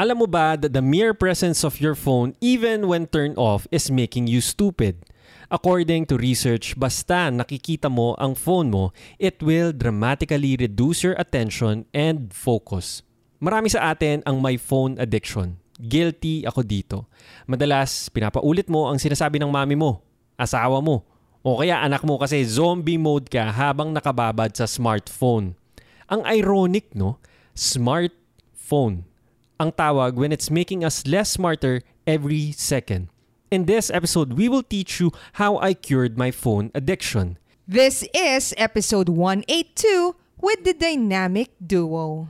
Alam mo ba that the mere presence of your phone, even when turned off, is making you stupid? According to research, basta nakikita mo ang phone mo, it will dramatically reduce your attention and focus. Marami sa atin ang may phone addiction. Guilty ako dito. Madalas, pinapaulit mo ang sinasabi ng mami mo, asawa mo, o kaya anak mo kasi zombie mode ka habang nakababad sa smartphone. Ang ironic, no? Smartphone. Ang tawag when it's making us less smarter every second. In this episode, we will teach you how I cured my phone addiction. This is episode 182 with the dynamic duo.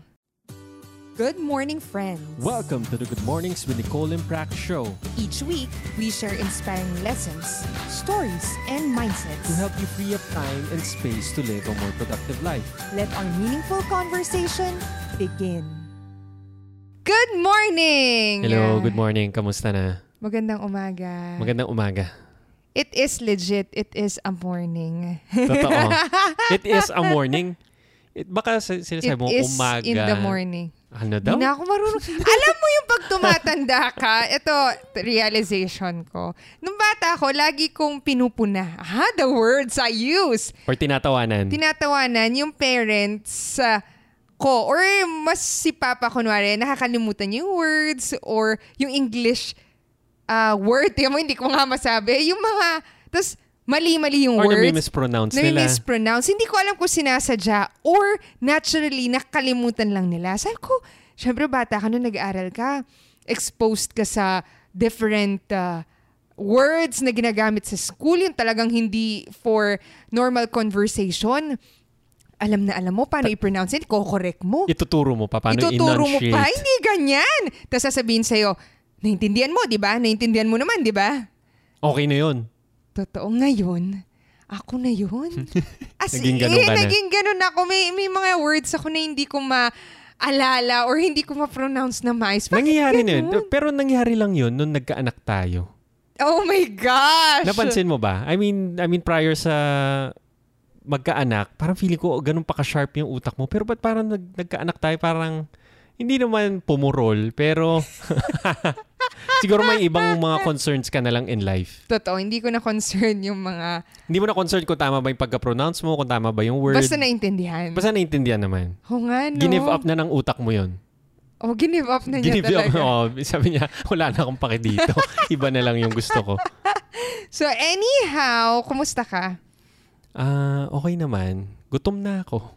Good morning, friends. Welcome to the Good Mornings with Nicole and Prac show Each week, we share inspiring lessons, stories, and mindsets. to help you free up time and space to live a more productive life. Let our meaningful conversation begin. Good morning! Hello, good morning. Kamusta na? Magandang umaga. Magandang umaga. It is legit. It is a morning. Totoo. It is a morning. It, baka sa- sinasabi It mo is umaga. in the morning. Ano Hindi daw? na ako marunong. Alam mo yung pag tumatanda ka, ito, realization ko. Nung bata ako, lagi kong pinupuna. Ha, the words I use. Or tinatawanan? Tinatawanan yung parents uh, ko. Or mas si Papa, kunwari, nakakalimutan yung words or yung English uh, word. Tingnan mo, hindi ko nga masabi. Yung mga, tapos mali-mali yung Or words. nami-mispronounce nila? Nami-mispronounce. Hindi ko alam kung sinasadya or naturally nakalimutan lang nila. Sabi ko, syempre bata ka nung nag-aaral ka, exposed ka sa different uh, words na ginagamit sa school, yung talagang hindi for normal conversation. Alam na alam mo paano i-pronounce it, ko-correct mo. Ituturo mo pa paano Ituturo mo enunciate. pa, hindi ganyan. Tapos sasabihin sa'yo, naintindihan mo, di ba? Naintindihan mo naman, di ba? Okay na yun. Totoo ngayon, ako na yun. As Naging in, ganun ka na. naging ganun ako. May, may mga words ako na hindi ko maalala or hindi ko ma-pronounce na mais. Bakit nangyayari na yun. Pero nangyari lang yun nung nagkaanak tayo. Oh my gosh! Napansin mo ba? I mean, I mean prior sa magkaanak, parang feeling ko ganun pa ka-sharp yung utak mo. Pero ba't parang nag, nagkaanak tayo, parang hindi naman pumurol, pero siguro may ibang mga concerns ka na lang in life. Totoo, hindi ko na concern yung mga... Hindi mo na concern kung tama ba yung pagka-pronounce mo, kung tama ba yung word. Basta naintindihan. Basta naintindihan naman. Oo nga, no? Give up na ng utak mo yon. Oh, give up na niya up. talaga. Oh, sabi niya, wala na akong pake dito. Iba na lang yung gusto ko. So anyhow, kumusta ka? Ah, okay naman. Gutom na ako.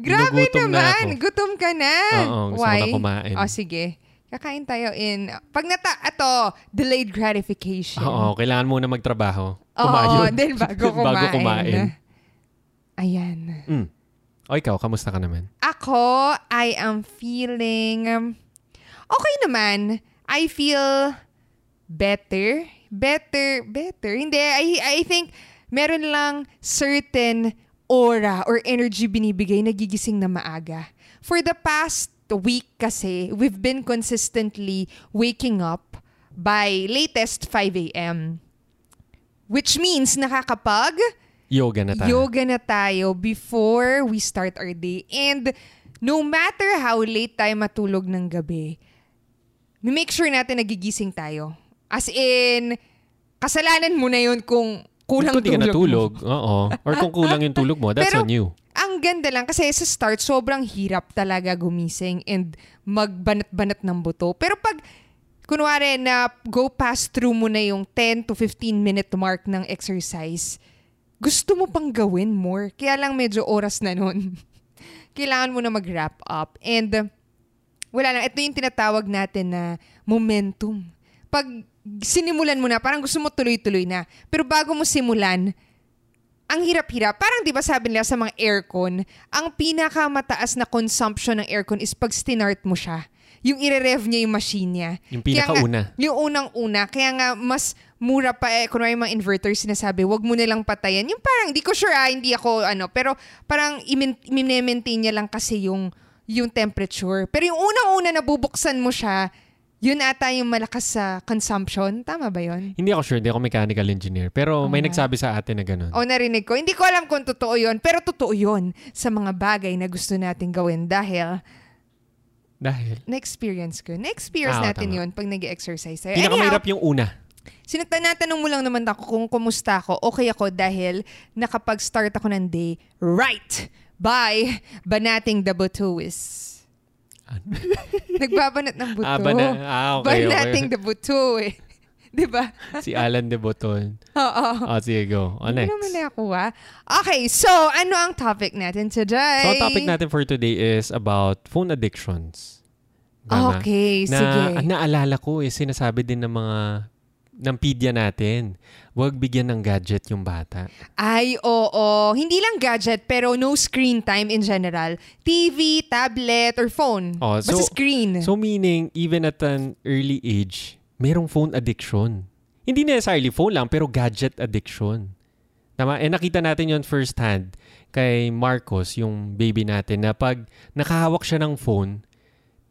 Grabe Ginugutom na naman! ako. Gutom ka na! Oo, gusto ko Why? na kumain. Oh, sige. Kakain tayo in... Pag nata... Ito, delayed gratification. Oo, kailangan muna magtrabaho. Oo, Kumayod. then bago kumain. bago kumain. Ayan. Mm. O ikaw, kamusta ka naman? Ako, I am feeling... um, okay naman. I feel better. Better. Better. Hindi. I, I think meron lang certain aura or energy binibigay nagigising na maaga. For the past week kasi, we've been consistently waking up by latest 5 a.m. Which means nakakapag Yoga na tayo. yoga na tayo before we start our day. And no matter how late tayo matulog ng gabi, make sure natin nagigising tayo. As in, kasalanan mo na yun kung kulang kung tulog natulog, oo. Or kung kulang yung tulog mo, that's Pero- on you. Ang ganda lang kasi sa start, sobrang hirap talaga gumising and magbanat-banat ng buto. Pero pag, kunwari na go pass through mo na yung 10 to 15 minute mark ng exercise, gusto mo pang gawin more. Kaya lang medyo oras na nun. Kailangan mo na mag-wrap up. And wala lang, ito yung tinatawag natin na momentum. Pag sinimulan mo na, parang gusto mo tuloy-tuloy na. Pero bago mo simulan, ang hirap-hirap. Parang 'di ba sabi nila sa mga aircon, ang pinakamataas na consumption ng aircon is pag stinart mo siya. Yung ire-rev niya yung machine niya. Yung Kaya nga- pinakauna. yung unang-una. Kaya nga mas mura pa eh. Kunwari yung mga inverters sinasabi, wag mo nilang patayan. Yung parang, di ko sure ah, hindi ako ano, pero parang i-maintain niya lang kasi yung yung temperature. Pero yung unang-una na bubuksan mo siya, yun ata yung malakas sa consumption. Tama ba yun? Hindi ako sure, hindi ako mechanical engineer. Pero may Okay. nagsabi sa atin na ganun. O narinig ko. Hindi ko alam kung totoo yun, pero totoo yun sa mga bagay na gusto nating gawin dahil Dahil? Na-experience ko. Na-experience Ah, natin tama. yun pag nag exercise tayo. Pinakamahirap yung una. Sinatanatanong mo lang naman ako kung kumusta ako. Okay ako dahil nakapag-start ako ng day right by banating the butuis. Nagbabanat ng buto. Ah, bana- ah, okay, banating okay. the buto eh. Di ba? si Alan de Boton. Oo. Oh, sige, go. Oh, Hindi next. naman nakuha. Okay, so ano ang topic natin today? So, topic natin for today is about phone addictions. Tama? Okay, na, sige. naalala ko is sinasabi din ng mga ng pedia natin, huwag bigyan ng gadget yung bata. Ay, oo. Hindi lang gadget, pero no screen time in general. TV, tablet, or phone. Oh, Basta so- screen. So meaning, even at an early age, merong phone addiction. Hindi necessarily phone lang, pero gadget addiction. Tama? Eh nakita natin yon first hand kay Marcos, yung baby natin, na pag nakahawak siya ng phone,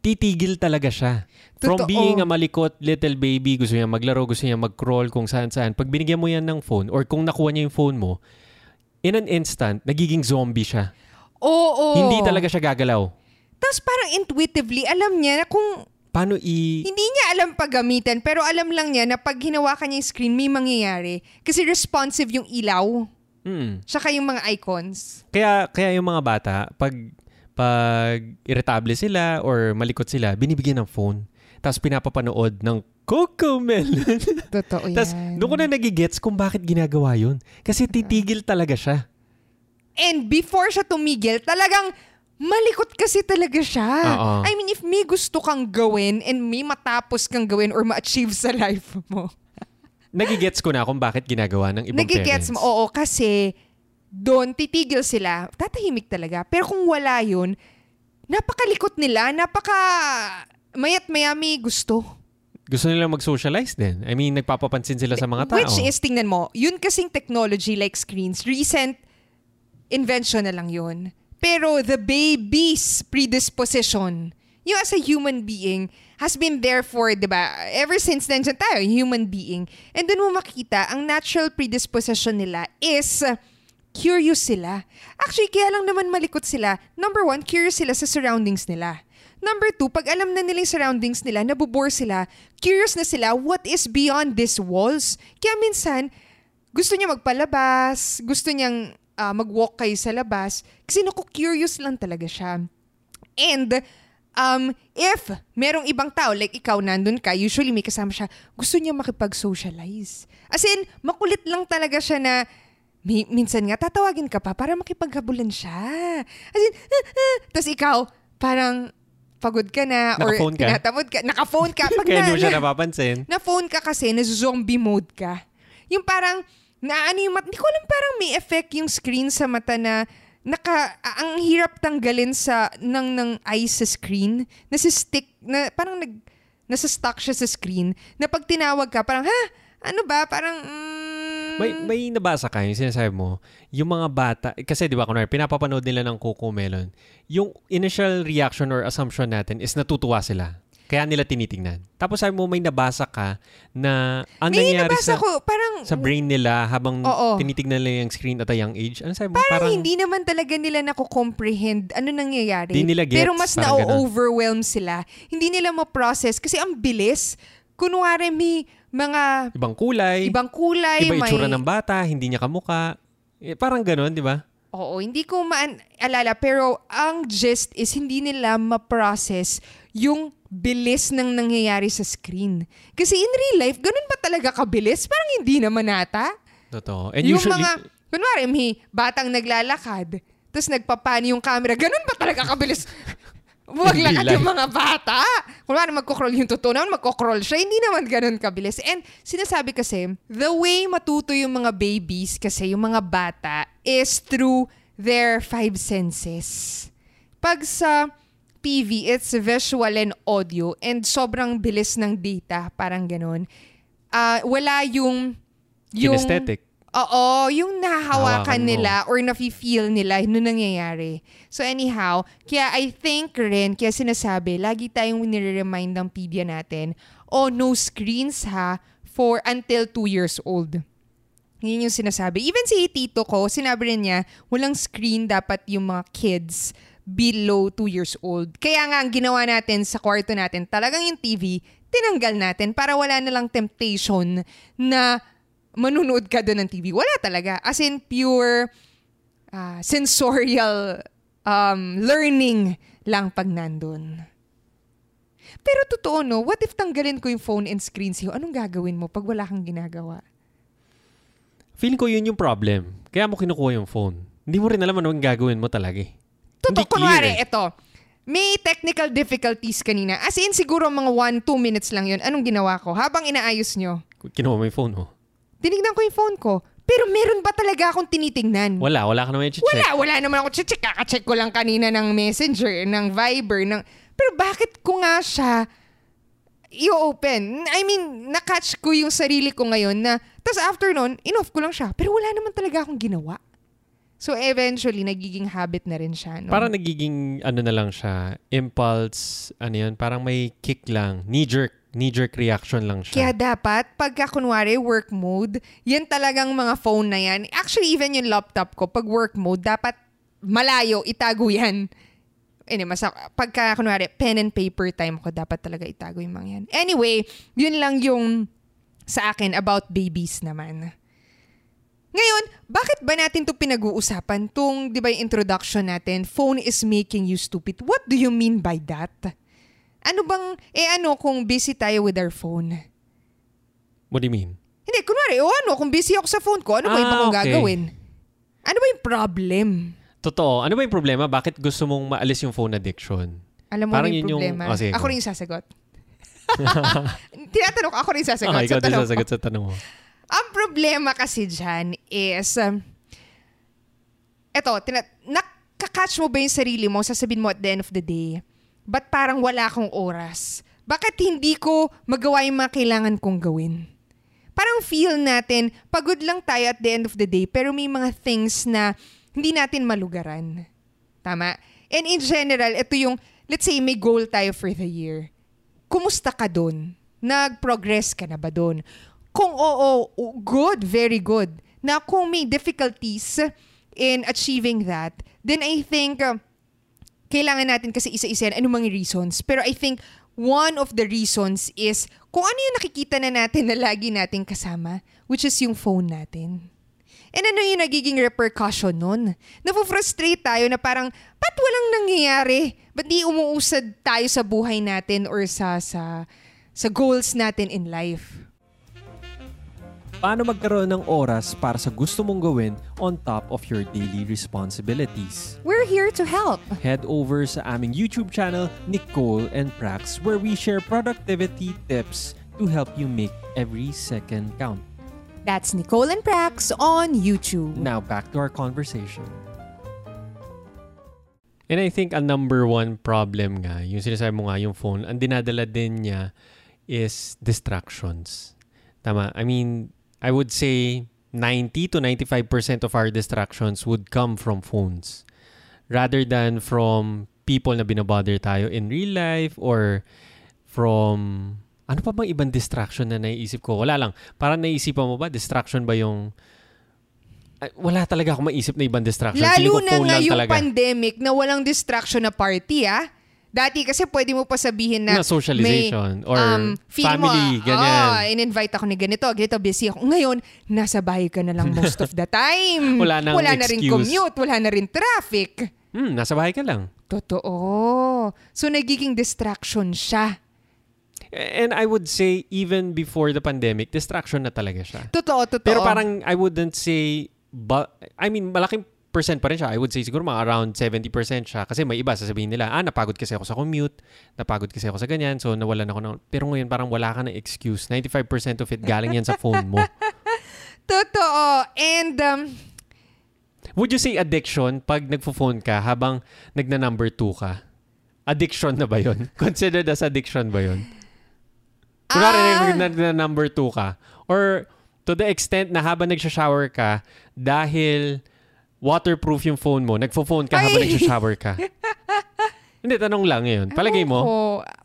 titigil talaga siya. From Totoo. being a malikot little baby, gusto niya maglaro, gusto niya mag-crawl kung saan-saan. Pag binigyan mo yan ng phone, or kung nakuha niya yung phone mo, in an instant, nagiging zombie siya. Oo. Hindi talaga siya gagalaw. Tapos parang intuitively, alam niya na kung Paano i... hindi niya alam paggamitan, pero alam lang niya na pag hinawakan niya yung screen, may mangyayari. Kasi responsive yung ilaw. Mm. Tsaka yung mga icons. Kaya kaya yung mga bata pag pag irritable sila or malikot sila, binibigyan ng phone. Tapos pinapapanood ng Coco Melon. Totoo yan. Tapos doon ko na nagigets kung bakit ginagawa yun. Kasi titigil talaga siya. And before siya tumigil, talagang malikot kasi talaga siya. Oo. I mean, if may gusto kang gawin and may matapos kang gawin or ma-achieve sa life mo, Nagigets ko na kung bakit ginagawa ng ibang nagigets parents. mo, oo, kasi doon titigil sila, tatahimik talaga. Pero kung wala yun, napakalikot nila, napaka mayat maya may gusto. Gusto nila mag-socialize din. I mean, nagpapapansin sila sa mga tao. Which is, tingnan mo, yun kasing technology like screens, recent invention na lang yun. Pero the baby's predisposition, yung as a human being, has been there for, di ba, ever since nandyan tayo, human being. And dun mo makita, ang natural predisposition nila is uh, curious sila. Actually, kaya lang naman malikot sila. Number one, curious sila sa surroundings nila. Number two, pag alam na nila yung surroundings nila, nabubore sila, curious na sila, what is beyond these walls? Kaya minsan, gusto niya magpalabas, gusto niyang ah, mag-walk kayo sa labas, kasi naku, curious lang talaga siya. And, um, if merong ibang tao, like ikaw nandun ka, usually may kasama siya, gusto niya makipag-socialize. As in, makulit lang talaga siya na, mi- minsan nga, tatawagin ka pa para makipaghabulan siya. As in, tapos ikaw, parang, pagod ka na, or Naka-phone ka? tinatamad ka, naka-phone ka. Pag Kaya na, hindi mo siya na- napapansin. na phone ka kasi, na zombie mode ka. Yung parang, na ano yung hindi ko alam parang may effect yung screen sa mata na naka, ang hirap tanggalin sa, ng, ng eyes sa screen. Nasi-stick, na, parang nag, nasa-stuck siya sa screen, na pag tinawag ka, parang, ha? Ano ba? Parang, mm, May, may nabasa ka yung sinasabi mo, yung mga bata, kasi di ba, kunwari, pinapapanood nila ng Coco Melon, yung initial reaction or assumption natin is natutuwa sila. Kaya nila tinitingnan. Tapos sabi mo, may nabasa ka na ang may nangyari sa, ko, parang, sa brain nila habang Oo. tinitignan nila yung screen at a young age. Ano sabi mo? Parang, hindi naman talaga nila nako-comprehend ano nangyayari. Di nila gets, Pero mas parang na-overwhelm sila. Hindi nila ma-process kasi ang bilis. Kunwari may mga ibang kulay, ibang kulay, iba may... itsura ng bata, hindi niya kamuka. Eh, parang ganun, di ba? Oo, hindi ko maalala. Pero ang gist is hindi nila ma-process yung bilis ng nangyayari sa screen. Kasi in real life, ganun ba talaga kabilis? Parang hindi naman ata. Totoo. And yung usually, mga, kunwari, may batang naglalakad, tapos nagpapani yung camera, ganun ba talaga kabilis? Maglakad Hindi yung lang. mga bata. Kunwari, magkocrawl yung totoo naman, magkocrawl siya. Hindi naman ganun kabilis. And sinasabi kasi, the way matuto yung mga babies kasi, yung mga bata, is through their five senses. Pag sa TV, it's visual and audio and sobrang bilis ng data, parang ganun. Ah, wala yung... yung kinesthetic. Oo, yung nahahawakan nila or nafe-feel nila nung nangyayari. So anyhow, kaya I think rin, kaya sinasabi, lagi tayong nire-remind ng pedia natin, oh, no screens ha, for until 2 years old. Yun yung sinasabi. Even si tito ko, sinabi rin niya, walang screen dapat yung mga kids below 2 years old. Kaya nga ang ginawa natin sa kwarto natin, talagang yung TV, tinanggal natin para wala na lang temptation na manunood ka doon ng TV. Wala talaga. As in pure uh, sensorial um, learning lang pag nandun. Pero totoo no, what if tanggalin ko yung phone and screen sa'yo? Anong gagawin mo pag wala kang ginagawa? Feeling ko yun yung problem. Kaya mo kinukuha yung phone. Hindi mo rin alam anong gagawin mo talaga eh. Totoo, kunwari, eh. ito. May technical difficulties kanina. As in, siguro mga 1-2 minutes lang yun. Anong ginawa ko? Habang inaayos nyo, Kinuha mo yung phone mo. Tinignan ko yung phone ko. Pero meron ba talaga akong tinitingnan? Wala, wala ka naman i-check. Wala, wala naman ako check. Kaka-check ko lang kanina ng messenger, ng Viber, ng... Pero bakit ko nga siya i-open? I mean, na-catch ko yung sarili ko ngayon na... Tapos after nun, in-off ko lang siya. Pero wala naman talaga akong ginawa. So eventually, nagiging habit na rin siya. No? Parang nagiging ano na lang siya, impulse, ano yun, parang may kick lang, knee-jerk, knee-jerk reaction lang siya. Kaya dapat, pagka kunwari work mode, yan talagang mga phone na yan. Actually, even yung laptop ko, pag work mode, dapat malayo, itago yan. Anyway, mas, pagka kunwari pen and paper time ko, dapat talaga itago yung mga yan. Anyway, yun lang yung sa akin about babies naman. Ngayon, bakit ba natin to pinag-uusapan? Tung, di ba yung introduction natin, phone is making you stupid. What do you mean by that? Ano bang, eh ano kung busy tayo with our phone? What do you mean? Hindi, kunwari, o ano, kung busy ako sa phone ko, ano ba iba Ah, kong okay. gagawin? Ano ba yung problem? Totoo. Ano ba yung problema? Bakit gusto mong maalis yung phone addiction? Alam mo Parang yung yun yung- problema? oh, sige, ako rin yung sasagot. Tinatanong ko, ako rin sasagot. Ikaw sa din tanong ko. sasagot sa tanong mo. Ang problema kasi dyan is, um, eto, tina- nakakatch mo ba yung sarili mo, sasabihin mo at the end of the day, ba't parang wala akong oras? Bakit hindi ko magawa yung mga kailangan kong gawin? Parang feel natin, pagod lang tayo at the end of the day, pero may mga things na hindi natin malugaran. Tama? And in general, ito yung, let's say may goal tayo for the year. Kumusta ka doon? Nag-progress ka na ba doon? Kung oo, good, very good. Na kung may difficulties in achieving that, then I think uh, kailangan natin kasi isa-isa yan, anong mga reasons. Pero I think one of the reasons is kung ano yung nakikita na natin na lagi nating kasama, which is yung phone natin. And ano yung nagiging repercussion nun? Nafu-frustrate tayo na parang, ba't walang nangyayari? Ba't di umuusad tayo sa buhay natin or sa, sa, sa goals natin in life? Paano magkaroon ng oras para sa gusto mong gawin on top of your daily responsibilities? We're here to help. Head over sa aming YouTube channel, Nicole and Prax, where we share productivity tips to help you make every second count. That's Nicole and Prax on YouTube. Now, back to our conversation. And I think a number one problem nga, yung sinasabi mo nga, yung phone, ang dinadala din niya is distractions. Tama. I mean, I would say 90 to 95% of our distractions would come from phones rather than from people na binabother tayo in real life or from ano pa bang ibang distraction na naiisip ko? Wala lang. Parang naisipan mo ba? Distraction ba yung Ay, wala talaga ako maisip na ibang distraction. Lalo ko na ngayong talaga. pandemic na walang distraction na party, ah. Dati kasi pwede mo pa sabihin na, Na socialization may, or um, family, mo, ganyan. Oh, in-invite ako ni ganito, ganito, busy ako. Ngayon, nasa bahay ka na lang most of the time. Wala nang Wala na rin commute, wala na rin traffic. Hmm, nasa bahay ka lang. Totoo. So, nagiging distraction siya. And I would say, even before the pandemic, distraction na talaga siya. Totoo, totoo. Pero parang, I wouldn't say, but, I mean, malaking percent pa rin siya. I would say siguro mga around 70% siya. Kasi may iba, sasabihin nila, ah, napagod kasi ako sa commute, napagod kasi ako sa ganyan, so nawalan ako ng... Pero ngayon, parang wala ka ng excuse. 95% of it galing yan sa phone mo. Totoo. And, um, Would you say addiction pag nagpo-phone ka habang nagna-number 2 ka? Addiction na ba yon? Considered as addiction ba yon? Kunwari nag- nagna-number 2 ka. Or to the extent na habang nagsha-shower ka, dahil waterproof yung phone mo, nagfo-phone ka habang Ay! nagsha-shower ka. Hindi, tanong lang ngayon. Palagay mo,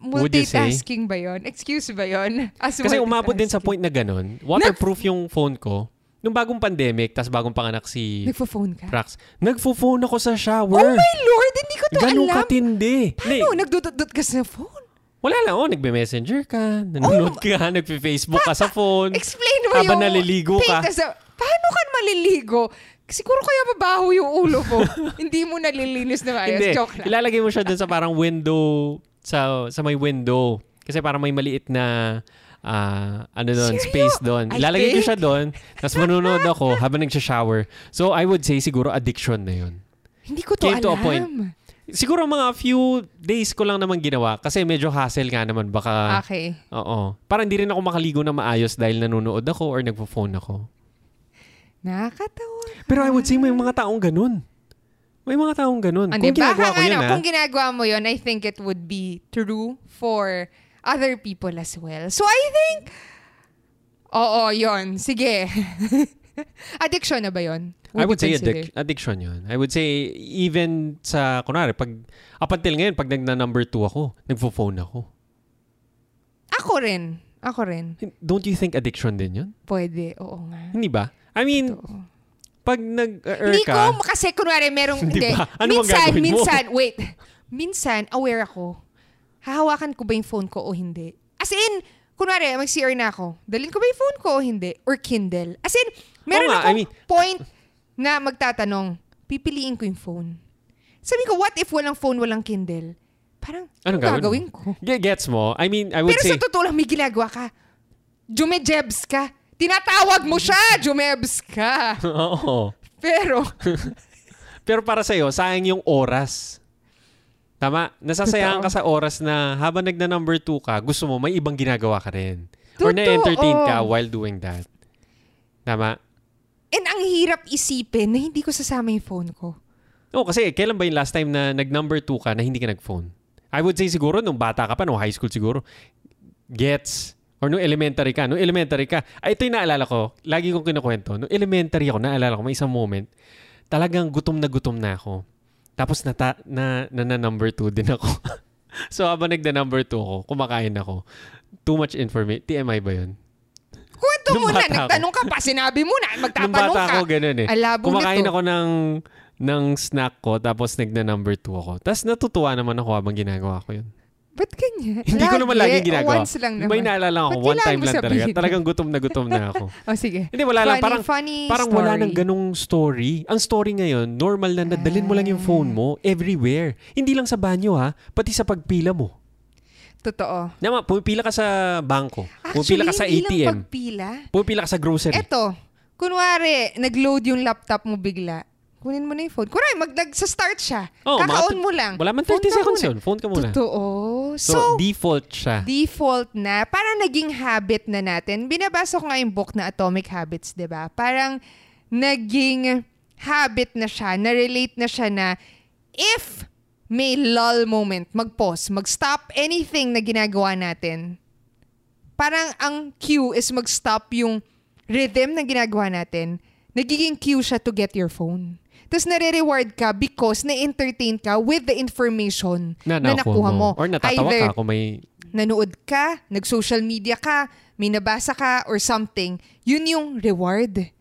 would you say? multitasking ba yon? Excuse ba yon? As kasi umabot din sa multitasking. point na ganun. Waterproof yung phone ko. Nung bagong pandemic, tas bagong panganak si Nagpo-phone ka? Prax, nagfo-phone ako sa Oh shower. my Lord, hindi ko ko to Ganun alam. katindi. Hindi, Paano? Nagdudot ka sa phone? wala lang. Oh, nagbe-messenger ka, nanonood ka, nagpe-Facebook ka sa phone. Explain mo Habang yung... naliligo ka. Paano ka maliligo? Siguro kaya mabaho yung ulo mo. Hindi mo nalilinis na ayos. Hindi. Joke lang. Ilalagay mo siya dun sa parang window, sa sa may window. Kasi parang may maliit na ah, ano doon, space doon. Ilalagay ko think- siya doon, tapos manunood ako habang nagsha-shower. So, I would say siguro addiction na yun. Hindi ko to Came to a alam. point. Siguro mga few days ko lang naman ginawa kasi medyo hassle nga naman. Baka, Okay. oo. Parang hindi rin ako makaligo na maayos dahil nanonood ako or nagpo-phone ako. Nakakatawa. Pero I would say may mga taong ganun. May mga taong ganun. Hindi, Kung ginagawa ko yun, ano, ah. kung ginagawa mo yun, I think it would be true for other people as well. So I think, oo, yun. Sige. Addiction na ba yun? I would say addic- addiction yun. I would say even sa, kunwari, pag, up until ngayon, pag nagna number two ako, nagpo-phone ako. Ako rin. Ako rin. Don't you think addiction din yun? Pwede. Oo nga. Hindi ba? I mean, Totoo. Pag nag-er Hindi ka, ko, kasi kunwari merong, Di hindi. ba? Ano minsan, gagawin mo? minsan, wait. Minsan, aware ako. Hahawakan ko ba yung phone ko o hindi? As in, kunwari, mag-CR na ako. Dalhin ko ba yung phone ko o hindi? Or Kindle? As in, meron I akong mean- point na magtatanong, pipiliin ko yung phone. Sabi ko, what if walang phone, walang Kindle? Parang, ano gagawin ko? Ge- gets mo? I mean, I would Pero say, sa totoo lang, may ginagawa ka. Jumejebs ka. Tinatawag mo siya, Jumebs ka. oo. Pero, Pero para sa'yo, sayang yung oras. Tama? Nasasayang ka sa oras na habang nagna number two ka, gusto mo may ibang ginagawa ka rin. Or Totoo. na-entertain ka while doing that. Tama? And ang hirap isipin na hindi ko sasama yung phone ko. Oo, kasi kailan ba yung last time na nag-number two ka na hindi ka nag-phone? I would say siguro nung bata ka pa, nung high school siguro, gets. Or nung elementary ka. Nung elementary ka, ay ito yung naalala ko. Lagi kong kinukwento. Nung elementary ako, naalala ko, may isang moment, talagang gutom na gutom na ako. Tapos nata, na, na, na number two din ako. so habang nagna number two ako, kumakain ako. Too much information. TMI ba yun? Kwento Nung mo na, bata nagtanong ka pa, sinabi mo na, Nung magtatanong bata ka. ako, ganun eh. Alabo Kumakain nito. ako ng, ng snack ko, tapos nagna number two ako. Tapos natutuwa naman ako habang ginagawa ko yun. Ba't ganyan? Hindi ko naman lagi ginagawa. Once lang naman. May naalala ako, Ba't one time lang talaga. Talagang gutom na gutom na ako. Oh, sige. Hindi, wala lang. Funny, Parang, funny parang story. wala nang ganong story. Ang story ngayon, normal na nadalin mo lang yung phone mo everywhere. Hindi lang sa banyo ha, pati sa pagpila mo. Totoo. Naman, pumipila ka sa bangko. Pumipila Actually, ka sa hindi lang ATM. pagpila. Pumipila ka sa grocery. Eto, kunwari, nag-load yung laptop mo bigla. Kunin mo na yung phone. Kunwari, mag sa start siya. Oh, Kaka-on mo lang. Wala man Phone 30 ka seconds yun. Phone ka muna. Totoo. So, So, default siya. default na. Parang naging habit na natin. Binabasa ko nga yung book na Atomic Habits, di ba? Parang naging habit na siya, na-relate na siya na if may lull moment, mag-pause, mag-stop anything na ginagawa natin, parang ang cue is mag-stop yung rhythm na ginagawa natin, nagiging cue siya to get your phone. Tapos nare-reward ka because na-entertain ka with the information na, nakuha mo. Or natatawa Either ka kung may... nanood ka, nag-social media ka, may nabasa ka or something, yun yung reward.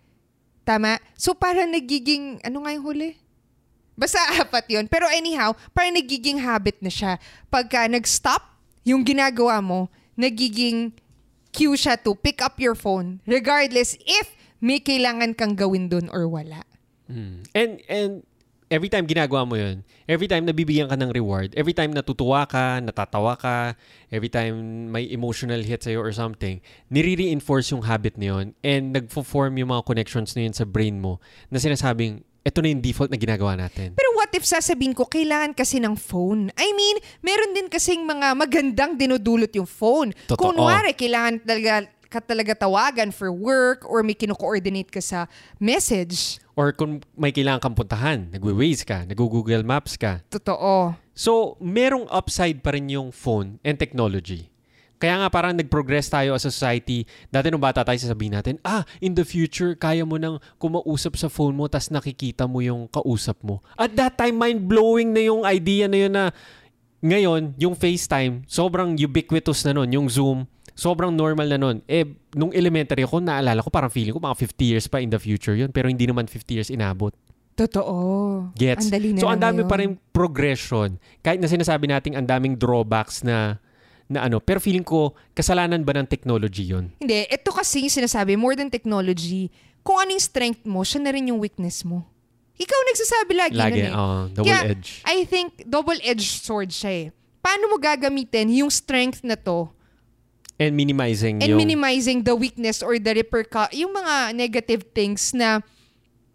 Tama? So parang nagiging, ano nga yung huli? Basta apat yun. Pero anyhow, parang nagiging habit na siya. Pagka nag-stop, yung ginagawa mo, nagiging cue siya to pick up your phone regardless if may kailangan kang gawin dun or wala. Mm. And, and every time ginagawa mo yun, every time nabibigyan ka ng reward, every time natutuwa ka, natatawa ka, every time may emotional hit sa'yo or something, nire-reinforce yung habit na yun and nagfo-form yung mga connections na yun sa brain mo na sinasabing, ito na yung default na ginagawa natin. Pero what if sasabihin ko, kailangan kasi ng phone? I mean, meron din kasing mga magandang dinudulot yung phone. Totoo. Kunwari, kailangan talaga ka talaga tawagan for work or may kino-coordinate ka sa message. Or kung may kailangan kang puntahan, nagwe-Waze ka, nag-Google Maps ka. Totoo. So, merong upside pa rin yung phone and technology. Kaya nga parang nag-progress tayo as a society. Dati nung bata tayo, sasabihin natin, ah, in the future, kaya mo nang kumausap sa phone mo tas nakikita mo yung kausap mo. At that time, mind-blowing na yung idea na yun na ngayon, yung FaceTime, sobrang ubiquitous na nun. Yung Zoom, sobrang normal na nun. Eh, nung elementary ako, naalala ko, parang feeling ko mga 50 years pa in the future yun. Pero hindi naman 50 years inabot. Totoo. Gets? Ang dali na so, ang dami pa rin progression. Kahit na sinasabi natin ang daming drawbacks na na ano. Pero feeling ko, kasalanan ba ng technology yon Hindi, ito kasi yung sinasabi, more than technology, kung anong strength mo, siya na rin yung weakness mo. Ikaw nagsasabi lagi, Lagi, nun eh. oh, double Kaya, edge. I think double-edged sword siya eh. Paano mo gagamitin yung strength na to And minimizing and yung... minimizing the weakness or the repercu- yung mga negative things na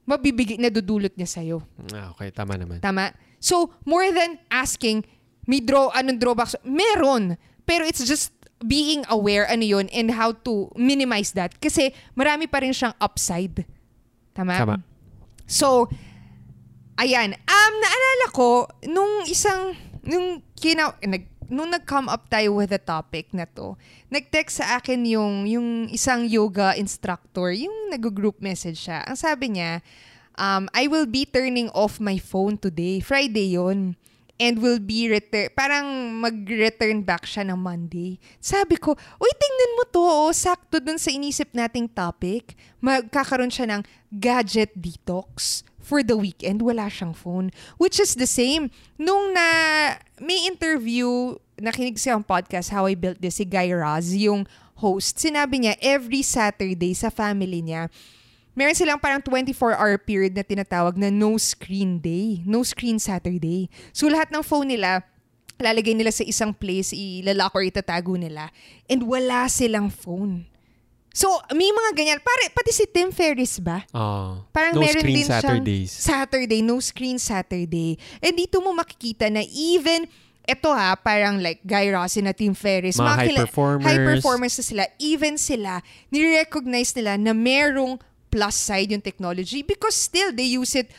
mabibigay na dudulot niya sa'yo. ah, okay, tama naman. Tama? So, more than asking, may draw, anong drawbacks? Meron. Pero it's just being aware ano yun and how to minimize that. Kasi marami pa rin siyang upside. Tama? Tama. So, ayan. Um, naalala ko, nung isang, nung kina, nag, nung nag-come up tayo with the topic na to, nag-text sa akin yung, yung isang yoga instructor, yung nag-group message siya. Ang sabi niya, um, I will be turning off my phone today. Friday yon and will be return parang mag-return back siya ng Monday. Sabi ko, uy, tingnan mo to, oh, sakto dun sa inisip nating topic. Magkakaroon siya ng gadget detox for the weekend. Wala siyang phone. Which is the same. Nung na may interview, nakinig siya ang podcast, How I Built This, si Guy Raz, yung host. Sinabi niya, every Saturday sa family niya, meron silang parang 24-hour period na tinatawag na no screen day. No screen Saturday. So lahat ng phone nila, lalagay nila sa isang place, ilalak or itatago nila. And wala silang phone. So, may mga ganyan. Pare, pati si Tim Ferriss ba? Oh, Parang no meron screen din siyang Saturdays. Saturday, no screen Saturday. And dito mo makikita na even eto ha, parang like Guy Raz na Tim Ferriss. Mga high kila- performers. High performers na sila. Even sila, nire-recognize nila na merong plus side yung technology because still they use it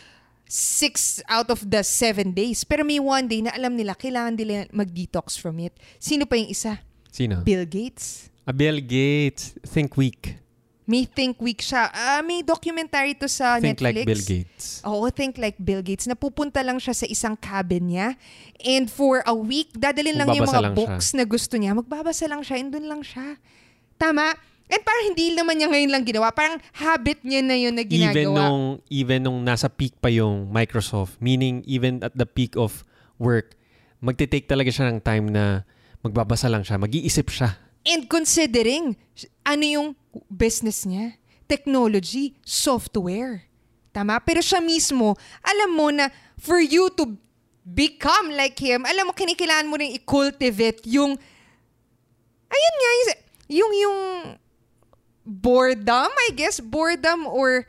six out of the seven days. Pero may one day na alam nila, kailangan nila mag-detox from it. Sino pa yung isa? Sino? Bill Gates. Ah, Bill Gates. Think weak. May Think Week siya. Ah, may documentary to sa Think Netflix. like Bill Gates. Oo, think like Bill Gates. Napupunta lang siya sa isang cabin niya. And for a week, dadalhin lang niya yung Magbabasa mga lang books na gusto niya. Magbabasa lang siya and doon lang siya. Tama? And parang hindi naman niya ngayon lang ginawa. Parang habit niya na yun na ginagawa. Even nung, even nung nasa peak pa yung Microsoft, meaning even at the peak of work, magte-take talaga siya ng time na magbabasa lang siya, mag-iisip siya. And considering ano yung business niya, technology, software. Tama? Pero siya mismo, alam mo na for you to become like him, alam mo, kinikilaan mo rin i-cultivate yung, ayun nga, yung, yung, boredom, I guess, boredom or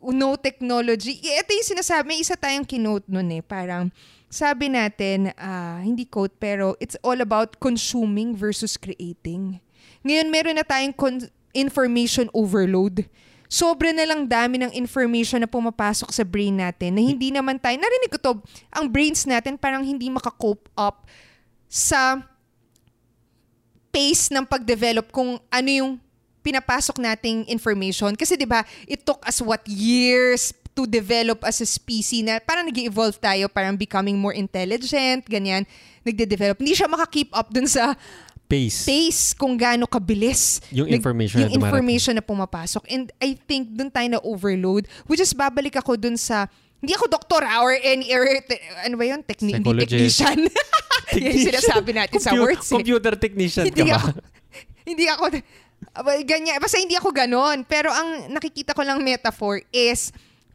no technology. Ito yung sinasabi, isa tayong kinote nun eh, parang, sabi natin, ah, hindi quote, pero it's all about consuming versus creating. Ngayon, meron na tayong con- information overload. Sobra na lang dami ng information na pumapasok sa brain natin na hindi naman tayo, narinig ko to, ang brains natin parang hindi makakope up sa pace ng pag-develop kung ano yung pinapasok nating information. Kasi 'di ba, it took us what years to develop as a species na parang nag evolve tayo, parang becoming more intelligent, ganyan, nagde-develop. Hindi siya makakeep up dun sa Pace. pace kung gaano kabilis Yung nag- information yung na information na pumapasok. And I think dun tayo na overload, which is babalik ako dun sa hindi ako doktor ha, or any or, te- ano ba yun? Techni- hindi technician. Yan yung sinasabi natin sa Compu- words. eh. Computer technician ka hindi ba? ako, hindi ako, ganyan, basta hindi ako ganon. Pero ang nakikita ko lang metaphor is,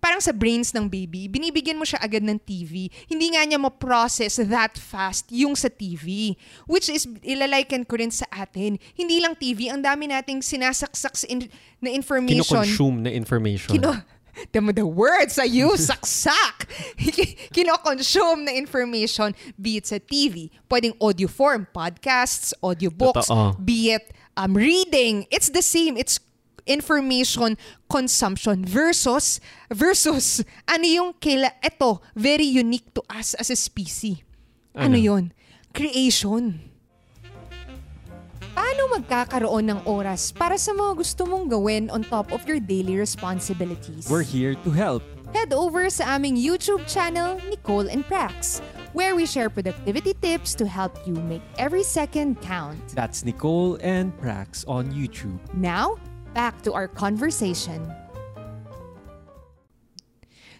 parang sa brains ng baby, binibigyan mo siya agad ng TV. Hindi nga niya ma-process that fast yung sa TV. Which is, ilaliken ko rin sa atin. Hindi lang TV, ang dami nating sinasaksak sa in- na information. Kino-consume na information. Kino, Tama the words I use, saksak. Kino-consume na information, be it sa TV, pwedeng audio form, podcasts, audiobooks, Totoo. be it um, reading. It's the same. It's information consumption versus versus ano yung kaila eto very unique to us as a species. Ano, Ano? yun? Creation. Paano magkakaroon ng oras para sa mga gusto mong gawin on top of your daily responsibilities? We're here to help. Head over sa aming YouTube channel, Nicole and Prax, where we share productivity tips to help you make every second count. That's Nicole and Prax on YouTube. Now, back to our conversation.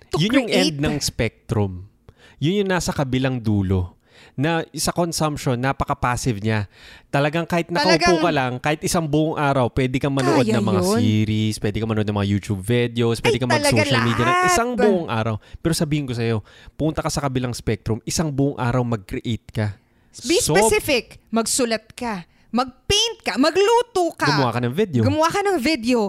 to yun yung end ng spectrum. Yun yung nasa kabilang dulo. Na sa consumption, napaka-passive niya. Talagang kahit nakaupo Talagang- ka lang, kahit isang buong araw, pwede kang manood ng mga yun. series, pwede kang manood ng mga YouTube videos, pwede Ay, kang mag-social media. ng. Isang buong araw. Pero sabihin ko sa'yo, punta ka sa kabilang spectrum, isang buong araw mag-create ka. Be So, specific. Magsulat ka. Mag-paint ka. Magluto ka. Gumawa ka ng video. Gumawa ka ng video.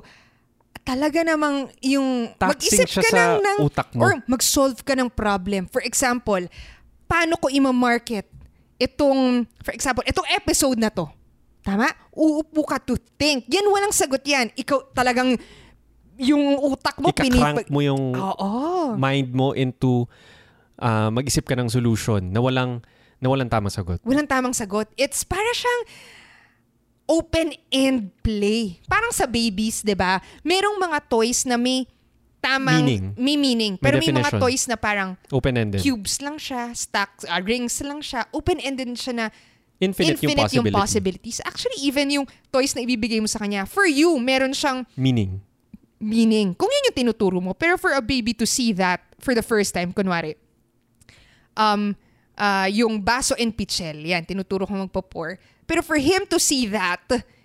Talaga namang yung Taxing mag-isip ka sa ng, ng utak mo. or mag-solve ka ng problem. For example, paano ko ima-market itong, for example, itong episode na to. Tama? Uupo ka to think. Yan, walang sagot yan. Ikaw talagang yung utak mo Ika-crank pinip- mo yung Oo. mind mo into ah, mag-isip ka ng solution na walang, na walang tamang sagot. Walang tamang sagot. It's para siyang open-end play. Parang sa babies, 'di ba? Merong mga toys na may tamang Meaning. may meaning. May Pero may, mga definition. toys na parang Open-ended. cubes lang siya, stacks, ah, rings lang siya. Open-ended siya na Infinite, yung infinite yung, possibility. possibilities. Actually, even yung toys na ibibigay mo sa kanya, for you, meron siyang Meaning. meaning. Kung yun yung tinuturo mo. Pero for a baby to see that for the first time, kunwari, um, ah, yung baso and pichel, yan, tinuturo ko magpo-pour. Pero for him to see that,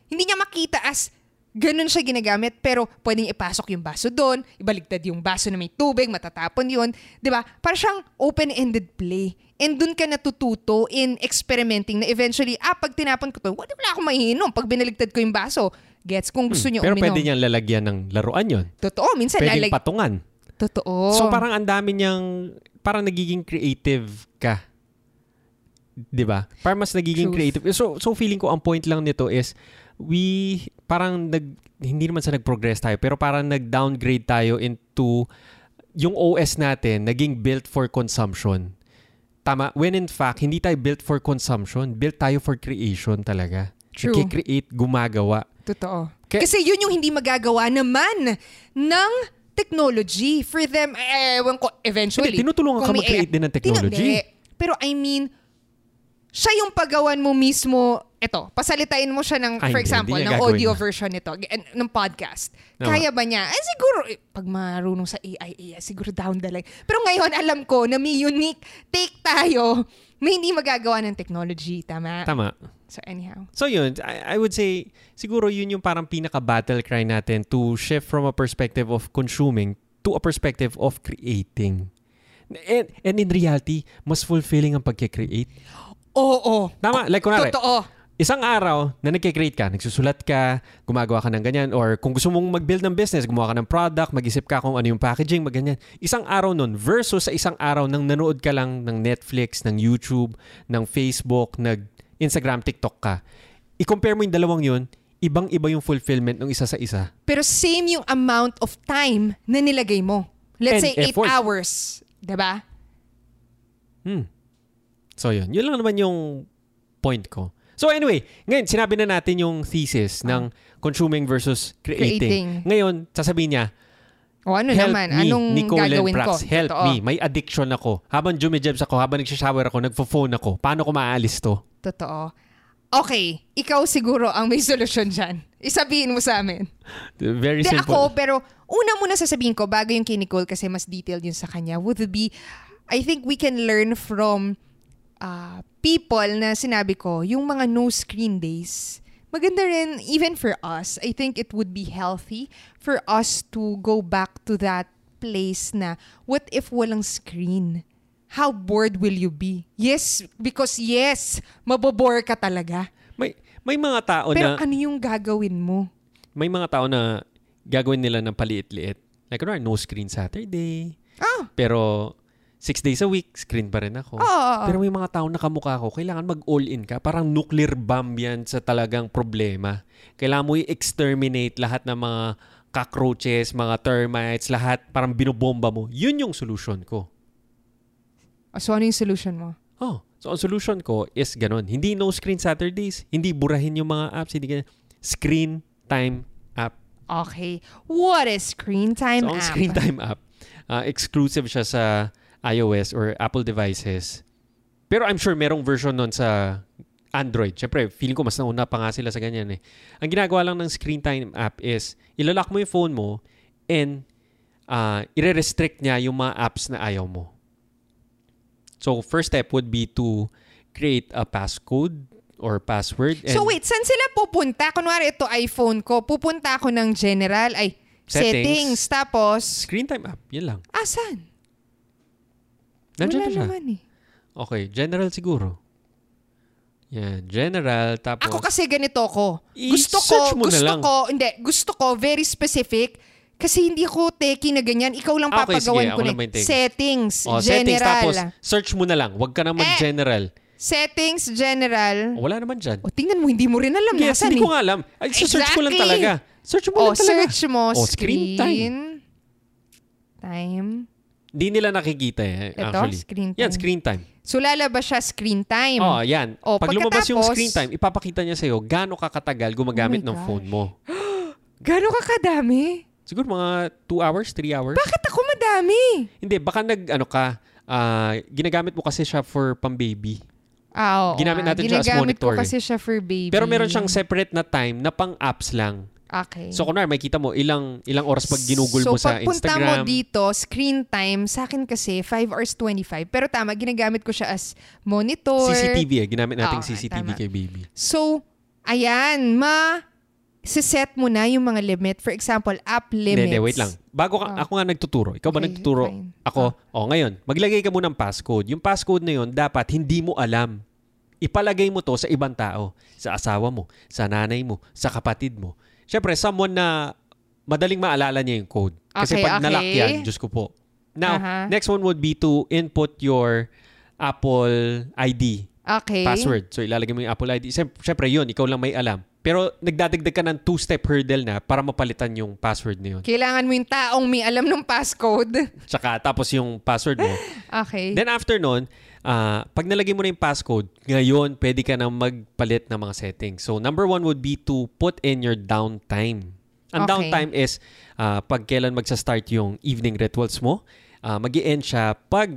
hindi niya makita as ganun siya ginagamit, pero pwedeng ipasok yung baso doon, ibaligtad yung baso na may tubig, matatapon yun. ba? Para siyang open-ended play. And dun ka natututo in experimenting na eventually, ah, pag tinapon ko to, wala, wala akong maiinom. Pag binaligtad ko yung baso, gets kung gusto niyo Hmm. Pero uminom. pwede niyang lalagyan ng laruan yon. Totoo, minsan Pwedeng lalag... patungan. Totoo. So parang ang dami niyang, parang nagiging creative ka. 'Di ba? Parang mas nagiging Truth. creative. So so feeling ko ang point lang nito is we parang nag hindi naman sa nag-progress tayo pero parang nag-downgrade tayo into yung OS natin naging built for consumption. Tama. When in fact, hindi tayo built for consumption. Built tayo for creation talaga. True. Nagki-create, gumagawa. Totoo. Kaya- Kasi yun yung hindi magagawa naman ng technology. For them, eh, ewan ko, eventually. Hindi, tinutulungan ka mag-create din ng technology. Hindi. Pero I mean, siya yung pagawan mo mismo, eto, pasalitain mo siya ng, Ay, for example, ng audio yun. version nito, ng podcast. Oo. Kaya ba niya? Eh, siguro, eh, pag marunong sa AI, AI, siguro down the line. Pero ngayon, alam ko na may unique take tayo na hindi magagawa ng technology. Tama? Tama. So anyhow. So yun, I, I would say, siguro yun yung parang pinaka-battle cry natin to shift from a perspective of consuming to a perspective of creating. And, and in reality, mas fulfilling ang pagkikreate. Oo. Tama, like kunwari, Totoo. isang araw na nagkikreate ka, nagsusulat ka, gumagawa ka ng ganyan, or kung gusto mong mag-build ng business, gumawa ka ng product, mag-isip ka kung ano yung packaging, magganyan. Isang araw nun versus sa isang araw nang nanood ka lang ng Netflix, ng YouTube, ng Facebook, nag Instagram, TikTok ka. I-compare mo yung dalawang yun, ibang-iba yung fulfillment ng isa sa isa. Pero same yung amount of time na nilagay mo. Let's And say 8 effort. hours. 'Di ba? Hmm. So yun, yun lang naman yung point ko. So anyway, ngayon sinabi na natin yung thesis ng consuming versus creating. Creating. Ngayon, sasabihin niya, O ano help naman? me, Anong Nicole gagawin ko? Prax, help Totoo. me. May addiction ako. Habang jumijebs ako, habang nagsishower ako, nagfo-phone ako. Paano ko maaalis to? Totoo. Okay, ikaw siguro ang may solusyon dyan. Isabihin mo sa amin. Very Di simple. ako, pero una muna sasabihin ko, bago yung kay Nicole kasi mas detailed yun sa kanya, would be, I think we can learn from uh, people na sinabi ko, yung mga no screen days, maganda rin, even for us, I think it would be healthy for us to go back to that place na, what if walang screen? How bored will you be? Yes, because yes, mabobore ka talaga. may, may mga tao Pero na, ano yung gagawin mo? may mga tao na gagawin nila ng paliit-liit. Like, no screen Saturday. Ah, Pero, six days a week, screen pa rin ako. oo. Pero may mga tao na kamukha ko, kailangan mag-all-in ka. Parang nuclear bomb yan sa talagang problema. Kailangan mo i-exterminate lahat ng mga cockroaches, mga termites, lahat. Parang binobomba mo. Yun yung solution ko. So ano yung solution mo? Oh, so ang solution ko is ganun. Hindi no screen Saturdays. Hindi burahin yung mga apps. Hindi ganyan. Screen time app. Okay. What is screen time so, app? screen time app, uh, exclusive siya sa iOS or Apple devices. Pero I'm sure merong version nun sa Android. Siyempre, feeling ko mas nauna pa nga sila sa ganyan eh. Ang ginagawa lang ng screen time app is, ilalock mo yung phone mo and uh, ire-restrict niya yung mga apps na ayaw mo. So, first step would be to create a passcode or password. so wait, saan sila pupunta? Kunwari ito iPhone ko, pupunta ako ng general, ay settings, Settings. tapos, Screen time app, yun lang. asan? Nandiyan Wala na siya. naman eh. Okay, general siguro. Yan, general. Tapos, Ako kasi ganito ko. Gusto ko, I-search mo na gusto lang. ko, hindi, gusto ko very specific kasi hindi ko techie na ganyan. Ikaw lang Ah, Okay, papagawan sige, ko na. lang maintain. Settings, oh, general. settings, tapos search mo na lang. Huwag ka na mag-general. Settings, general. Oh, wala naman dyan. O, tingnan mo, hindi mo rin alam. Yes, nasan hindi eh. ko nga alam. Ay, search mo lang Exactly. talaga. Search mo O, lang talaga. search mo, Oh, screen, screen time. time. Hindi nila nakikita eh, Ito, actually. screen time. Yan, screen time. So, lalabas siya screen time. Oh, yan. Oh, Pag lumabas yung screen time, ipapakita niya sa'yo gaano ka katagal gumagamit Oh ng gosh. phone mo. Gano'n ka kadami? Siguro mga 2 hours, 3 hours. Bakit ako madami? Hindi, baka nag, ano ka, ah, ginagamit mo kasi siya for pang-baby. Ah, oo Ginamit nga. natin siya as Ginagamit monitor ko eh. kasi siya for baby. Pero meron siyang separate na time na pang-apps lang. Okay. So, kunwari, makita mo ilang ilang oras pag ginugol so, mo sa pagpunta Instagram. mo dito, screen time, sa akin kasi 5 hours 25. Pero tama, ginagamit ko siya as monitor. CCTV eh. Ginamit nating Oo, CCTV tama. kay baby. So, ayan, ma set mo na yung mga limit. For example, app limits. Hindi, wait lang. Bago ka, Ah. ako nga nagtuturo. Ikaw ba Okay, nagtuturo? fine. Ako? Oh, ngayon, maglagay ka muna ng passcode. Yung passcode na yun, dapat hindi mo alam. Ipalagay mo to sa ibang tao. Sa asawa mo, sa nanay mo, sa kapatid mo. Siyempre, someone na madaling maalala niya yung code. Kasi Okay, pag nalock okay. yan, Diyos ko po. Now, Aha. next one would be to input your Apple ID Okay. password. So, ilalagay mo yung Apple ID. Siyem- Siyempre, yun, ikaw lang may alam. Pero, nagdadagdag ka ng two-step hurdle na para mapalitan yung password na yun. Kailangan mo yung taong may alam ng passcode. Tsaka, tapos yung password mo. Okay. Then, after nun, ah, pag nalagay mo na yung passcode, ngayon, pwede ka nang magpalit ng mga settings. So, number one would be to put in your downtime. Ang Okay. downtime is ah, pag kailan magsa-start yung evening rituals mo. mag end siya pag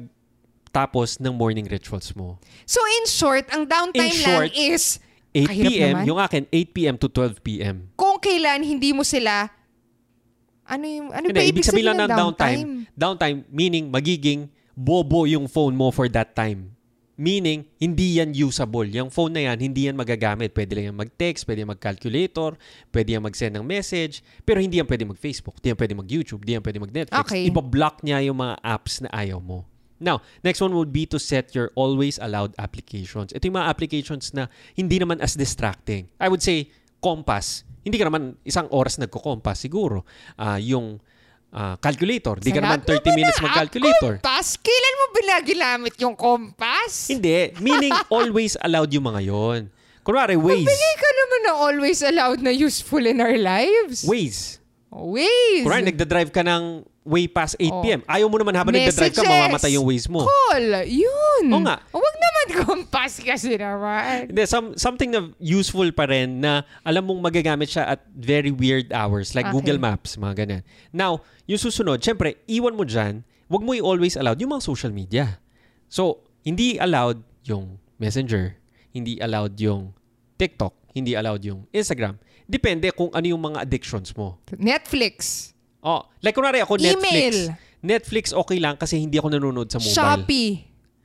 tapos ng morning rituals mo. So, in short, ang downtime In short, lang is 8 Kahirap p.m. Yung akin, 8 p.m. to 12 p.m. kung kailan hindi mo sila ano yung ano Hindi, ba ibig sabihin ng downtime. Downtime meaning magiging bobo yung phone mo for that time. Meaning, hindi yan usable. Yung phone na yan, hindi yan magagamit. Pwede lang yan mag-text, pwede yan mag-calculator, pwede yan mag-send ng message, pero hindi yan pwede mag-Facebook, hindi yan pwede mag-YouTube, hindi yan pwede mag-Netflix. Okay. Iba-block niya yung mga apps na ayaw mo. Now, next one would be to set your always allowed applications. Ito yung mga applications na hindi naman as distracting. I would say, Compass. Hindi ka naman isang oras nagko-compass siguro. Ah, yung ah, calculator. Di ka naman 30 minutes mag-calculator. Compass? Kailan mo binagilamit yung compass? Hindi. Meaning, always allowed yung mga yon. Kunwari, Waze. Bigay ka naman na always allowed na useful in our lives. Waze. Waze. Kunwari, nagda-drive ka ng way past 8 Oh. p.m. Ayaw mo naman habang nagda-drive ka, mamamatay yung Waze mo. Call. Yun. Oo nga. Huwag naman compass kasi naman. Hindi, some, something na useful pa rin na alam mong magagamit siya at very weird hours like Okay. Google Maps, mga ganyan. Now, yung susunod, syempre, iwan mo dyan, wag mo i-always allowed yung mga social media. So, hindi allowed yung Messenger, hindi allowed yung TikTok, hindi allowed yung Instagram. Depende kung ano yung mga addictions mo. Netflix. Oh, like kunwari ako Netflix. Email. Netflix okay lang kasi hindi ako nanonood sa mobile. Shopee.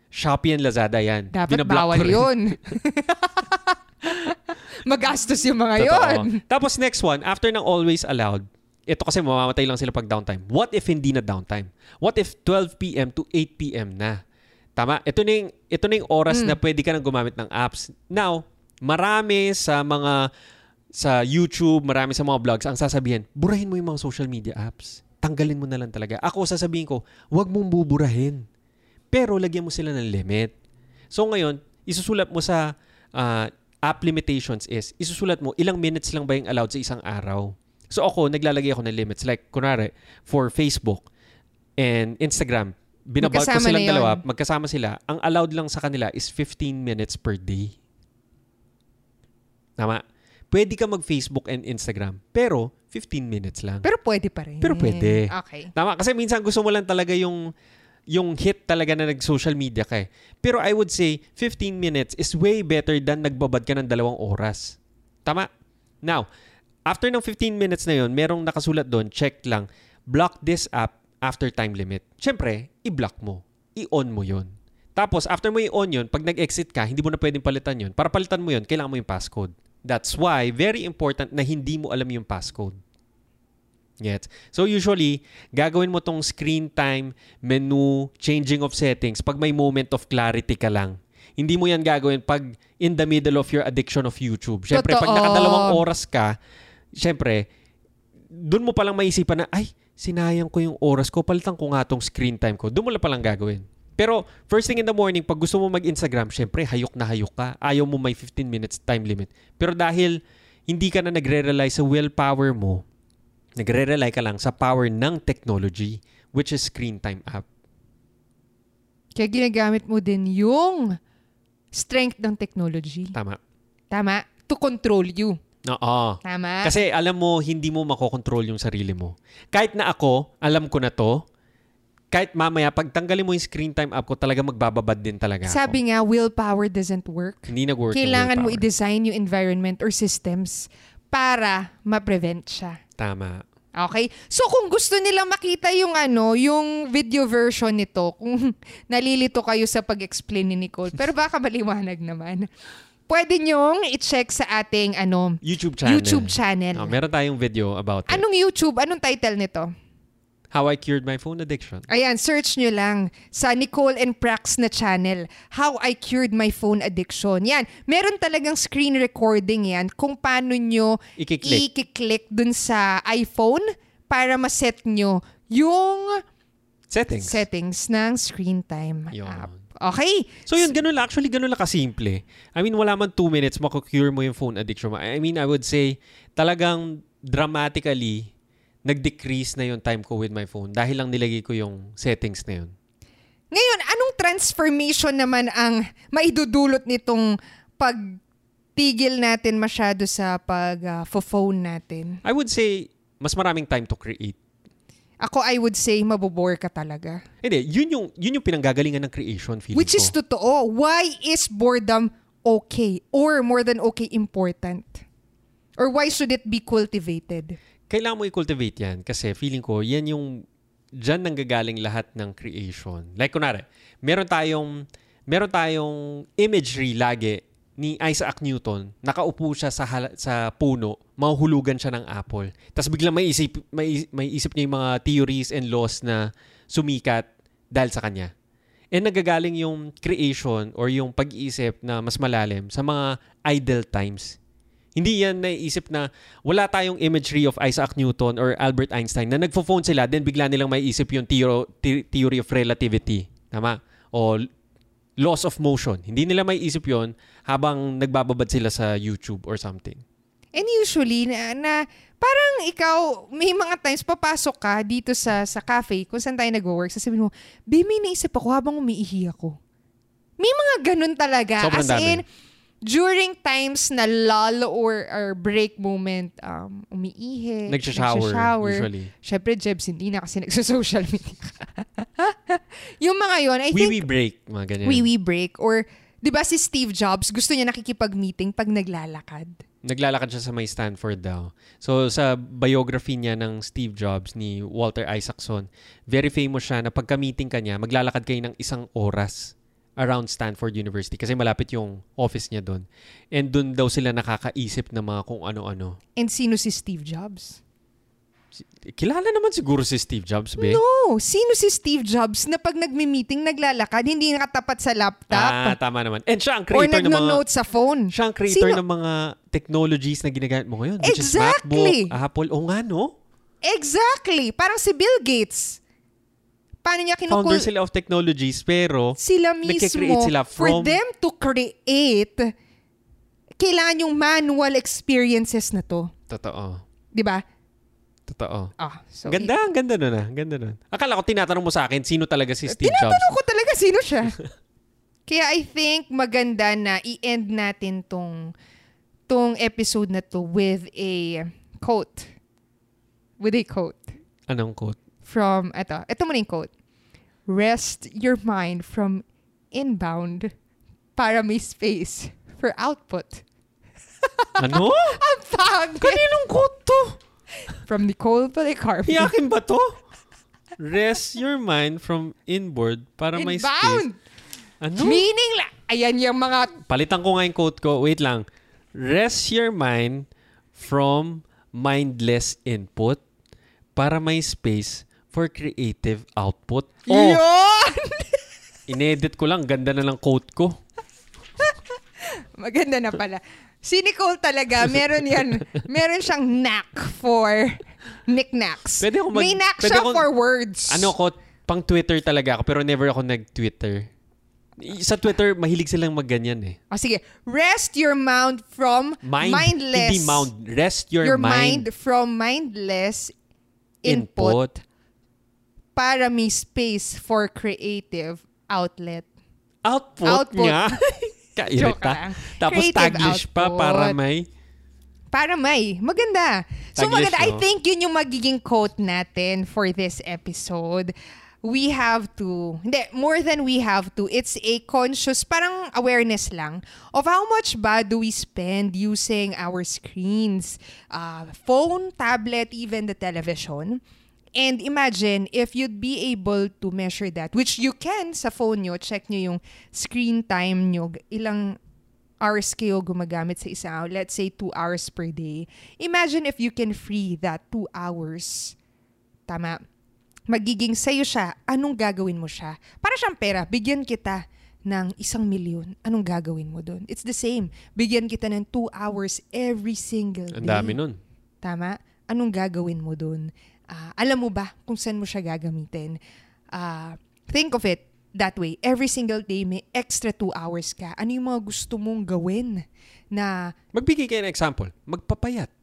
Shopee and Lazada yan. Dapat Binablock bawal yun. Magastos yung mga Totoo. yun. Tapos next one, after ng always allowed, ito kasi mamamatay lang sila pag downtime. What if hindi na downtime? What if 12 p.m. to 8 p.m. na? Tama? Ito na yung, ito na yung oras na pwede ka nang gumamit ng apps. Now, marami sa mga sa YouTube, marami sa mga vlogs, ang sasabihin, burahin mo yung mga social media apps. Tanggalin mo na lang talaga. Ako sasabihin ko, huwag mong buburahin. Pero lagyan mo sila ng limit. So ngayon, isusulat mo sa ah, app limitations is, isusulat mo ilang minutes lang ba yung allowed sa isang araw. So ako, naglalagay ako ng limits. Like, kunwari, for Facebook and Instagram, binabag ko silang dalawa, magkasama sila, ang allowed lang sa kanila is 15 minutes per day. Tama? Pwede ka mag-Facebook and Instagram, pero 15 minutes lang. Pero pwede pa rin. Pero pwede. Okay. Tama? Kasi minsan gusto mo lang talaga yung yung hit talaga na nag-social media ka eh. Pero I would say 15 minutes is way better than nagbabad ka ng dalawang oras. Tama? Now, after ng 15 minutes na yon, merong nakasulat doon, check lang, block this app after time limit. Siyempre, i-block mo. I-on mo yon. Tapos, after mo i-on yun, pag nag-exit ka, hindi mo na pwedeng palitan yun. Para palitan mo yun, kailangan mo yung passcode. That's why, very important na hindi mo alam yung passcode. Gets? So usually, gagawin mo tong screen time, menu, changing of settings pag may moment of clarity ka lang. Hindi mo yan gagawin pag in the middle of your addiction of YouTube. Siyempre, pag nakadalawang oras ka, siyempre, dun mo palang maisipan na, ay, sinayang ko yung oras ko, palitan ko nga tong screen time ko. Doon mo lang palang gagawin. Pero first thing in the morning, pag gusto mo mag-Instagram, syempre, hayok na hayok ka. Ayaw mo may 15 minutes time limit. Pero dahil hindi ka na nagre-rely sa willpower mo, nagre-rely ka lang sa power ng technology, which is screen time app. Kaya ginagamit mo din yung strength ng technology. Tama. Tama? To control you. Oo. Tama? Kasi alam mo, hindi mo makokontrol yung sarili mo. Kahit na ako, alam ko na to, kahit mamaya, pag tanggalin mo yung screen time app ko, talaga magbababad din talaga ako. Sabi nga, willpower doesn't work. Hindi nag-work Kailangan mo i-design yung environment or systems para ma-prevent siya. Tama. Okay? So kung gusto nilang makita yung ano, yung video version nito, kung nalilito kayo sa pag-explain ni Nicole, pero baka maliwanag naman. Pwede nyong i-check sa ating ano, YouTube channel. YouTube channel. Oh, meron tayong video about it. Anong YouTube? Anong title nito? How I cured my phone addiction. Ayan, search nyo lang sa Nicole and Prax na channel. How I Cured My Phone Addiction. Yan, meron talagang screen recording yan kung paano nyo Ikiklik. i-click dun sa iPhone para ma-set nyo yung Settings. settings ng screen time Yun. app. Okay? So yun, ganun lang. Actually, ganun lang kasimple. I mean, wala man two minutes, makukure mo yung phone addiction mo. I mean, I would say, talagang dramatically, nag-decrease na yung time ko with my phone dahil lang nilagay ko yung settings na yun. Ngayon, anong transformation naman ang maidudulot nitong pagtigil natin masyado sa pag-phone natin? I would say, mas maraming time to create. Ako, I would say, mabobore ka talaga. Hindi, yun yung, yun yung pinanggagalingan ng creation feeling Which ko. is totoo. Why is boredom okay? Or more than okay, important? Or why should it be cultivated? Kailangan mo i-cultivate yan kasi feeling ko, yan yung dyan nanggagaling lahat ng creation. Like kunwari, meron tayong meron tayong imagery lagi ni Isaac Newton, nakaupo siya sa hala- sa puno, mahuhulugan siya ng apple. Tapos biglang may isip may, may isip niya yung mga theories and laws na sumikat dahil sa kanya. And nagagaling yung creation or yung pag-iisip na mas malalim sa mga idle times. Hindi yan naiisip na wala tayong imagery of Isaac Newton or Albert Einstein na nagfo-phone sila then bigla nilang maiisip yung theo- the- theory of relativity. Tama? O laws of motion. Hindi nila maiisip yon habang nagbababad sila sa YouTube or something. And usually, na, na parang ikaw, may mga times papasok ka dito sa sa cafe kung saan tayo nag-work, sasabihin mo, Be, may naisip ako habang umiihi ako. May mga ganun talaga. Sobrang As dami. in, during times na lull or, or break moment, um, umiihi, Nagsha-shower, nagsha-shower. usually. Syempre, Jebs, hindi na kasi nagsa-social media. yung mga yon I think, Wee-wee break, mga ganyan. wee-wee break. Or, di ba si Steve Jobs, gusto niya nakikipag-meeting pag naglalakad. Naglalakad siya sa may Stanford daw. So sa biography niya ng Steve Jobs ni Walter Isaacson, very famous siya na pagka-meeting ka niya, maglalakad kayo ng isang oras around Stanford University kasi malapit yung office niya doon. And doon daw sila nakakaisip ng mga kung ano-ano. And sino si Steve Jobs? Kilala naman siguro si Steve Jobs, be? No! Sino si Steve Jobs na pag nagmi-meeting, naglalakad, hindi nakatapat sa laptop? Ah, tama naman. And siya ang or creator ng mga nagno-note sa phone? siya ang creator Sino- ng mga technologies na ginagamit mo ngayon, which Exactly. is MacBook, Apple. O nga, no? Exactly! Parang si Bill Gates. Paano niya kinukul... Founder sila of technologies, pero sila mismo, sila for from- them to create, kailangan yung manual experiences na to. totoo. Di ba? Totoo. Ah, so ganda, ang ganda nun ah. Ganda nun. Akala ko tinatanong mo sa akin, sino talaga si Steve Jobs? Tinatanong ko talaga sino siya. Kaya I think maganda na i-end natin tong tong episode na to with a quote. With a quote Anong quote? From, eto, eto mo na yung quote. Rest your mind from inbound para may space for output. Ano? Ang pangit! Kaninong quote to? From Nicole Policarpo. Iyakin ba to? Rest your mind from inboard para may space. Inbound! Ano? Meaning la, ayan yung mga, Palitan ko nga yung quote ko. Wait lang. Rest your mind from mindless input para may space for creative output. Oh, yun! inedit ko lang. Ganda na ng quote ko. Maganda na pala. Si Nicole talaga, meron yan, meron siyang knack for knickknacks. Pwede ako mag- May knack pwede siya ako- for words. Ano ko, pang Twitter talaga ako pero never ako nag-Twitter. Sa Twitter, mahilig silang magganyan eh. O sige, rest your mind from Mind, mindless. hindi mound. Rest your, your mind, mind from mindless input, para may space for creative outlet. Output, Output. niya. Kairita. Tapos Creative Taglish pa para may... Para may. Maganda. So Taglish, maganda. I no? think yun yung magiging quote natin for this episode. We have to, hindi, more than we have to, it's a conscious, parang awareness lang of how much ba do we spend using our screens, uh, phone, tablet, even the television. And imagine if you'd be able to measure that, which you can sa phone nyo, check nyo yung screen time nyo, ilang hours kayo gumagamit sa isang araw, let's say two hours per day. Imagine if you can free that two hours. Tama. Magiging sa'yo siya, anong gagawin mo siya? Para siyang pera, bigyan kita ng isang milyon, anong gagawin mo doon? It's the same. Bigyan kita ng two hours every single day. Ang dami nun. Tama? Anong gagawin mo doon? Ah, alam mo ba kung saan mo siya gagamitin? Ah, think of it that way. Every single day, may extra two hours ka. Ano yung mga gusto mong gawin na Magbigay kayo ng example. Magpapayat.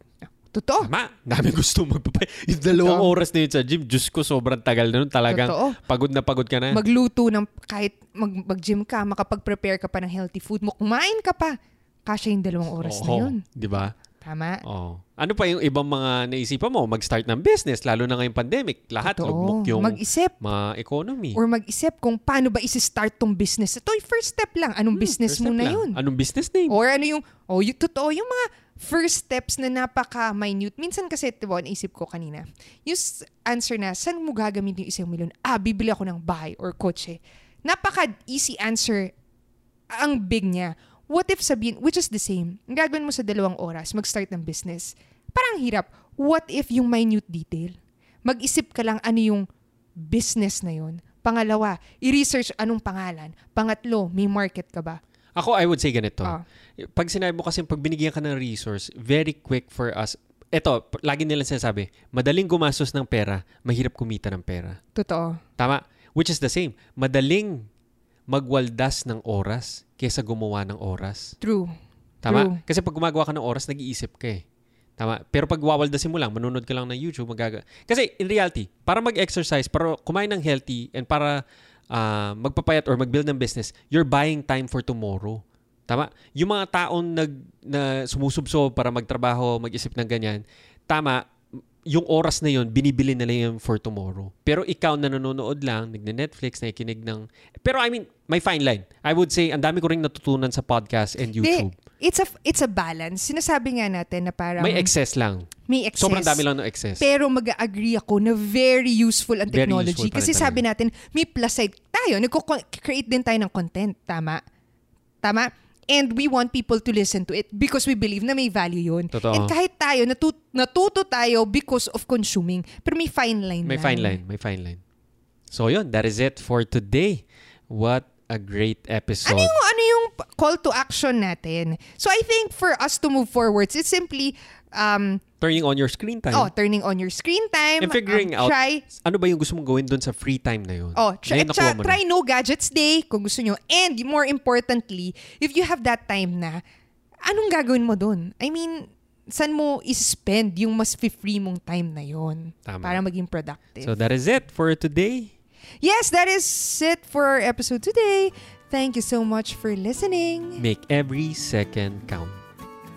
totoo? Tama. Dami gusto magpapayat. Yung dalawang Totoo. oras na yun sa gym, Diyos ko, sobrang tagal na nun. Talagang Totoo. pagod na pagod ka na. Magluto ng kahit mag, mag-gym ka, makapag-prepare ka pa ng healthy food mo, kumain ka pa. Kasya yung dalawang oras na Oo, yun. Di ba? Tama? Oh. Ano pa yung ibang mga naisipan mo? Mag-start ng business, lalo na ngayong pandemic. Lahat, Totoo. lugmok yung Mag-isip. mga economy. Or mag-isip kung paano ba isi-start tong business. Ito, yung first step lang. Anong business Hmm, First mo na lang. yun? Anong business name? Or ano yung, oh, yung totoo, yung mga first steps na napaka-minute. Minsan kasi, diba, naisip ko kanina, yung answer na, saan mo gagamitin yung isang milyon? Ah, bibili ako ng bahay or kotse. Napaka-easy answer ang big niya. What if sabihin, which is the same, ang gagawin mo sa dalawang oras, mag-start ng business. Parang hirap. What if yung minute detail? Mag-isip ka lang ano yung business na yun. Pangalawa, i-research anong pangalan. Pangatlo, may market ka ba? Ako, I would say ganito. Ah. Pag sinabi mo kasi, pag binigyan ka ng resource, very quick for us. Ito, p- lagi nila sinasabi, madaling gumastos ng pera, mahirap kumita ng pera. Totoo. Tama? Which is the same. Madaling magwaldas ng oras kesa gumawa ng oras. True. Tama? True. Kasi pag gumagawa ka ng oras, nag-iisip ka eh. Tama? Pero pag wawaldasin mo lang, manunod ka lang ng YouTube, magaga... Kasi in reality, para mag-exercise, para kumain ng healthy, and para ah, magpapayat or mag-build ng business, you're buying time for tomorrow. Tama? Yung mga taong nag, na sumusubsob para magtrabaho, mag-isip ng ganyan, tama, yung oras na yun, binibili nila yun for tomorrow. Pero ikaw na nanonood lang, nagne-Netflix, nakikinig ng... Pero I mean, may fine line. I would say, ang dami ko rin natutunan sa podcast and YouTube. Di, it's a it's a balance. Sinasabi nga natin na parang May excess lang. may excess. Sobrang dami lang ng excess. Pero mag-agree ako na very useful ang Very technology. useful Kasi sabi natin, may plus side tayo. Nagko-create din tayo ng content. Tama? Tama? And we want people to listen to it because we believe na may value yun. Totoo. And kahit tayo, natu- natuto tayo because of consuming. Pero may fine line May lang. fine line. May fine line. So yun, that is it for today. What a great episode. Ano yung, ano yung call to action natin? So I think for us to move forwards, it's simply um, Turning on your screen time. oh, turning on your screen time. and figuring um, out Try ano ba yung gusto mong gawin doon sa free time na yun. Oh, try, na. try no gadgets day kung gusto nyo. And more importantly, if you have that time na, anong gagawin mo dun? I mean, saan mo is-spend yung mas free mong time na yon Tama. para maging productive? So that is it for today. yes, that is it for our episode today. Thank you so much for listening. Make every second count.